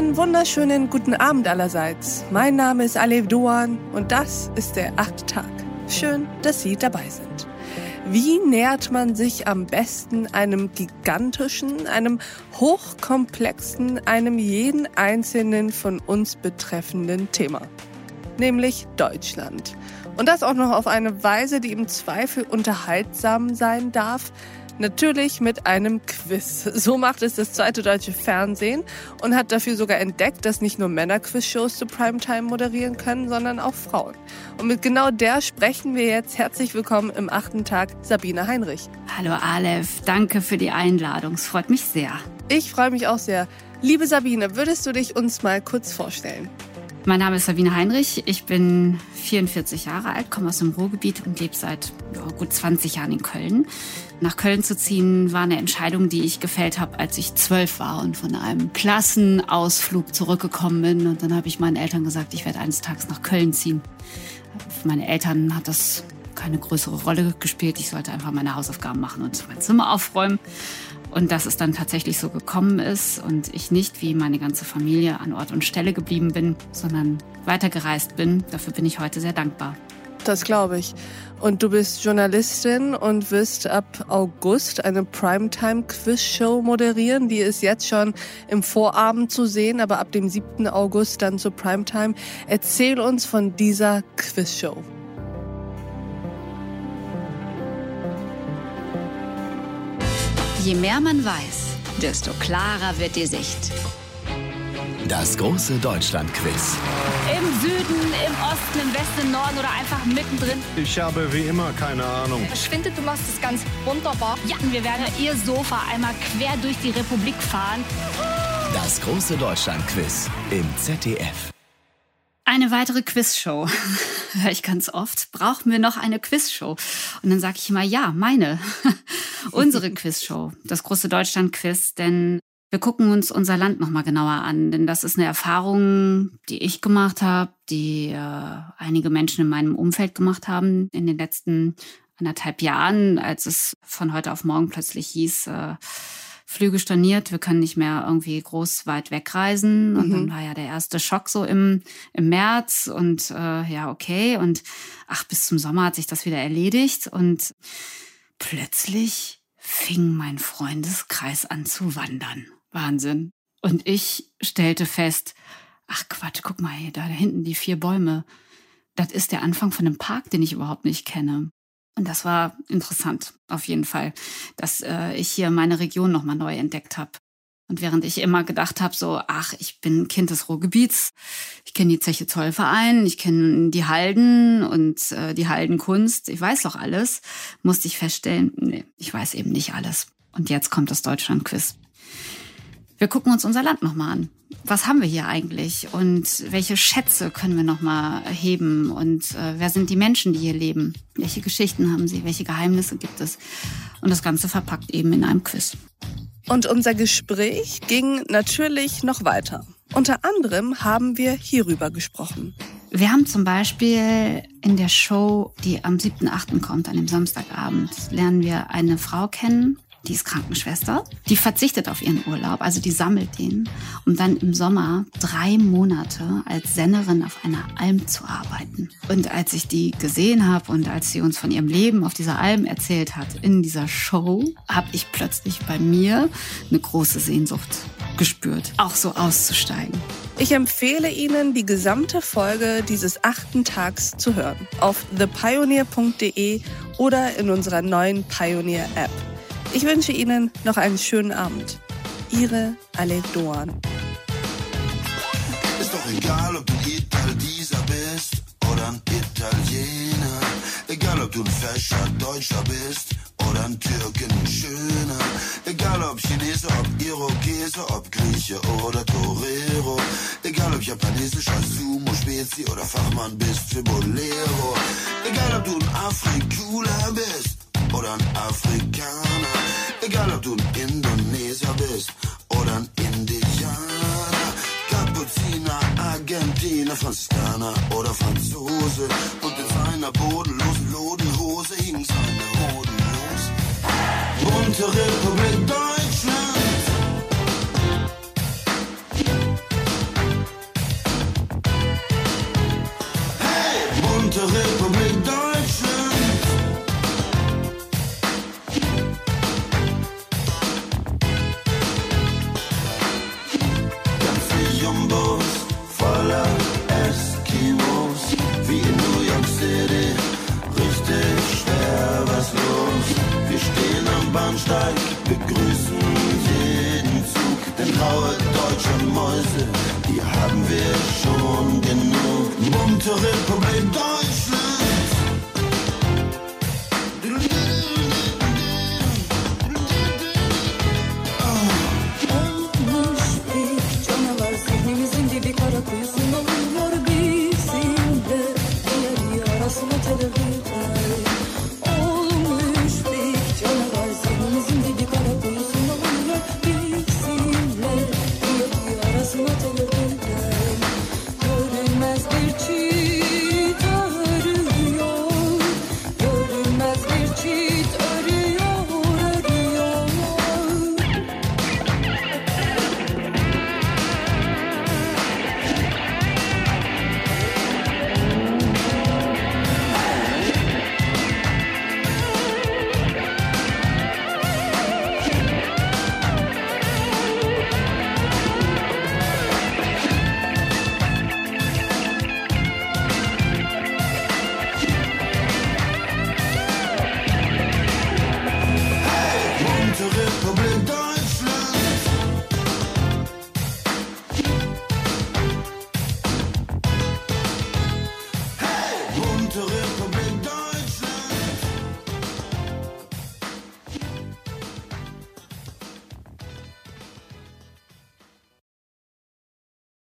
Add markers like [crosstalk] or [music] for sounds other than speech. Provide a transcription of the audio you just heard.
wunderschönen guten Abend allerseits. Mein Name ist Alev Doan und das ist der achte Tag. Schön, dass Sie dabei sind. Wie nähert man sich am besten einem gigantischen, einem hochkomplexen, einem jeden einzelnen von uns betreffenden Thema? Nämlich Deutschland. Und das auch noch auf eine Weise, die im Zweifel unterhaltsam sein darf, Natürlich mit einem Quiz. So macht es das zweite deutsche Fernsehen und hat dafür sogar entdeckt, dass nicht nur Männer Quizshows zu Primetime moderieren können, sondern auch Frauen. Und mit genau der sprechen wir jetzt. Herzlich willkommen im achten Tag, Sabine Heinrich. Hallo Aleph, danke für die Einladung. Es freut mich sehr. Ich freue mich auch sehr. Liebe Sabine, würdest du dich uns mal kurz vorstellen? Mein Name ist Sabine Heinrich. Ich bin 44 Jahre alt, komme aus dem Ruhrgebiet und lebe seit ja, gut 20 Jahren in Köln. Nach Köln zu ziehen war eine Entscheidung, die ich gefällt habe, als ich zwölf war und von einem Klassenausflug zurückgekommen bin. Und dann habe ich meinen Eltern gesagt, ich werde eines Tages nach Köln ziehen. Für meine Eltern hat das keine größere Rolle gespielt. Ich sollte einfach meine Hausaufgaben machen und mein Zimmer aufräumen. Und dass es dann tatsächlich so gekommen ist und ich nicht wie meine ganze Familie an Ort und Stelle geblieben bin, sondern weitergereist bin, dafür bin ich heute sehr dankbar. Das glaube ich. Und du bist Journalistin und wirst ab August eine Primetime-Quiz-Show moderieren. Die ist jetzt schon im Vorabend zu sehen, aber ab dem 7. August dann zur Primetime. Erzähl uns von dieser Quiz-Show. Je mehr man weiß, desto klarer wird die Sicht. Das große Deutschland-Quiz. Im Süden, im Osten, im Westen, im Norden oder einfach mittendrin. Ich habe wie immer keine Ahnung. Ich finde, du machst es ganz wunderbar. Ja, wir werden ihr Sofa einmal quer durch die Republik fahren. Das große Deutschland-Quiz im ZDF. Eine weitere Quizshow. [laughs] Höre ich ganz oft. Brauchen wir noch eine Quizshow? Und dann sage ich immer, ja, meine. [laughs] Unsere Quizshow. Das große Deutschland-Quiz. Denn wir gucken uns unser Land nochmal genauer an. Denn das ist eine Erfahrung, die ich gemacht habe, die äh, einige Menschen in meinem Umfeld gemacht haben in den letzten anderthalb Jahren, als es von heute auf morgen plötzlich hieß, äh, Flüge storniert, wir können nicht mehr irgendwie groß weit wegreisen. Und mhm. dann war ja der erste Schock so im, im März und äh, ja, okay. Und ach, bis zum Sommer hat sich das wieder erledigt. Und plötzlich fing mein Freundeskreis an zu wandern. Wahnsinn. Und ich stellte fest, ach Quatsch, guck mal, hier, da hinten die vier Bäume. Das ist der Anfang von einem Park, den ich überhaupt nicht kenne. Und das war interessant, auf jeden Fall, dass äh, ich hier meine Region nochmal neu entdeckt habe. Und während ich immer gedacht habe, so, ach, ich bin Kind des Ruhrgebiets, ich kenne die Zeche Zollverein, ich kenne die Halden und äh, die Haldenkunst, ich weiß doch alles, musste ich feststellen, nee, ich weiß eben nicht alles. Und jetzt kommt das Deutschlandquiz. Wir gucken uns unser Land nochmal an. Was haben wir hier eigentlich und welche Schätze können wir nochmal heben und äh, wer sind die Menschen, die hier leben? Welche Geschichten haben sie? Welche Geheimnisse gibt es? Und das Ganze verpackt eben in einem Quiz. Und unser Gespräch ging natürlich noch weiter. Unter anderem haben wir hierüber gesprochen. Wir haben zum Beispiel in der Show, die am 7.8. kommt, an dem Samstagabend, lernen wir eine Frau kennen, die ist Krankenschwester, die verzichtet auf ihren Urlaub, also die sammelt den, um dann im Sommer drei Monate als Sennerin auf einer Alm zu arbeiten. Und als ich die gesehen habe und als sie uns von ihrem Leben auf dieser Alm erzählt hat in dieser Show, habe ich plötzlich bei mir eine große Sehnsucht gespürt, auch so auszusteigen. Ich empfehle Ihnen, die gesamte Folge dieses achten Tags zu hören auf thepioneer.de oder in unserer neuen Pioneer App. Ich wünsche Ihnen noch einen schönen Abend. Ihre Ale Doan. Ist doch egal, ob du Italiener bist oder ein Italiener. Egal, ob du ein fescher Deutscher bist oder ein Türken, Schöner. Egal, ob Chinese, ob Irokese, ob Grieche oder Torero. Egal, ob japanesischer Sumo, Spezi oder Fachmann bist für Bolero. Egal, ob du ein Afrikuler bist oder ein Afrikaner. Egal ob du ein Indonesier bist oder ein Indianer. Kapuziner, Argentiner, Franziskaner oder Franzose. Und in seiner bodenlosen Lodenhose hing seine Hoden los. Bunte Republik Deutschland. Bahnsteig, begrüßen jeden Zug, denn graue deutsche Mäuse, die haben wir schon genug. Republik Deutschland.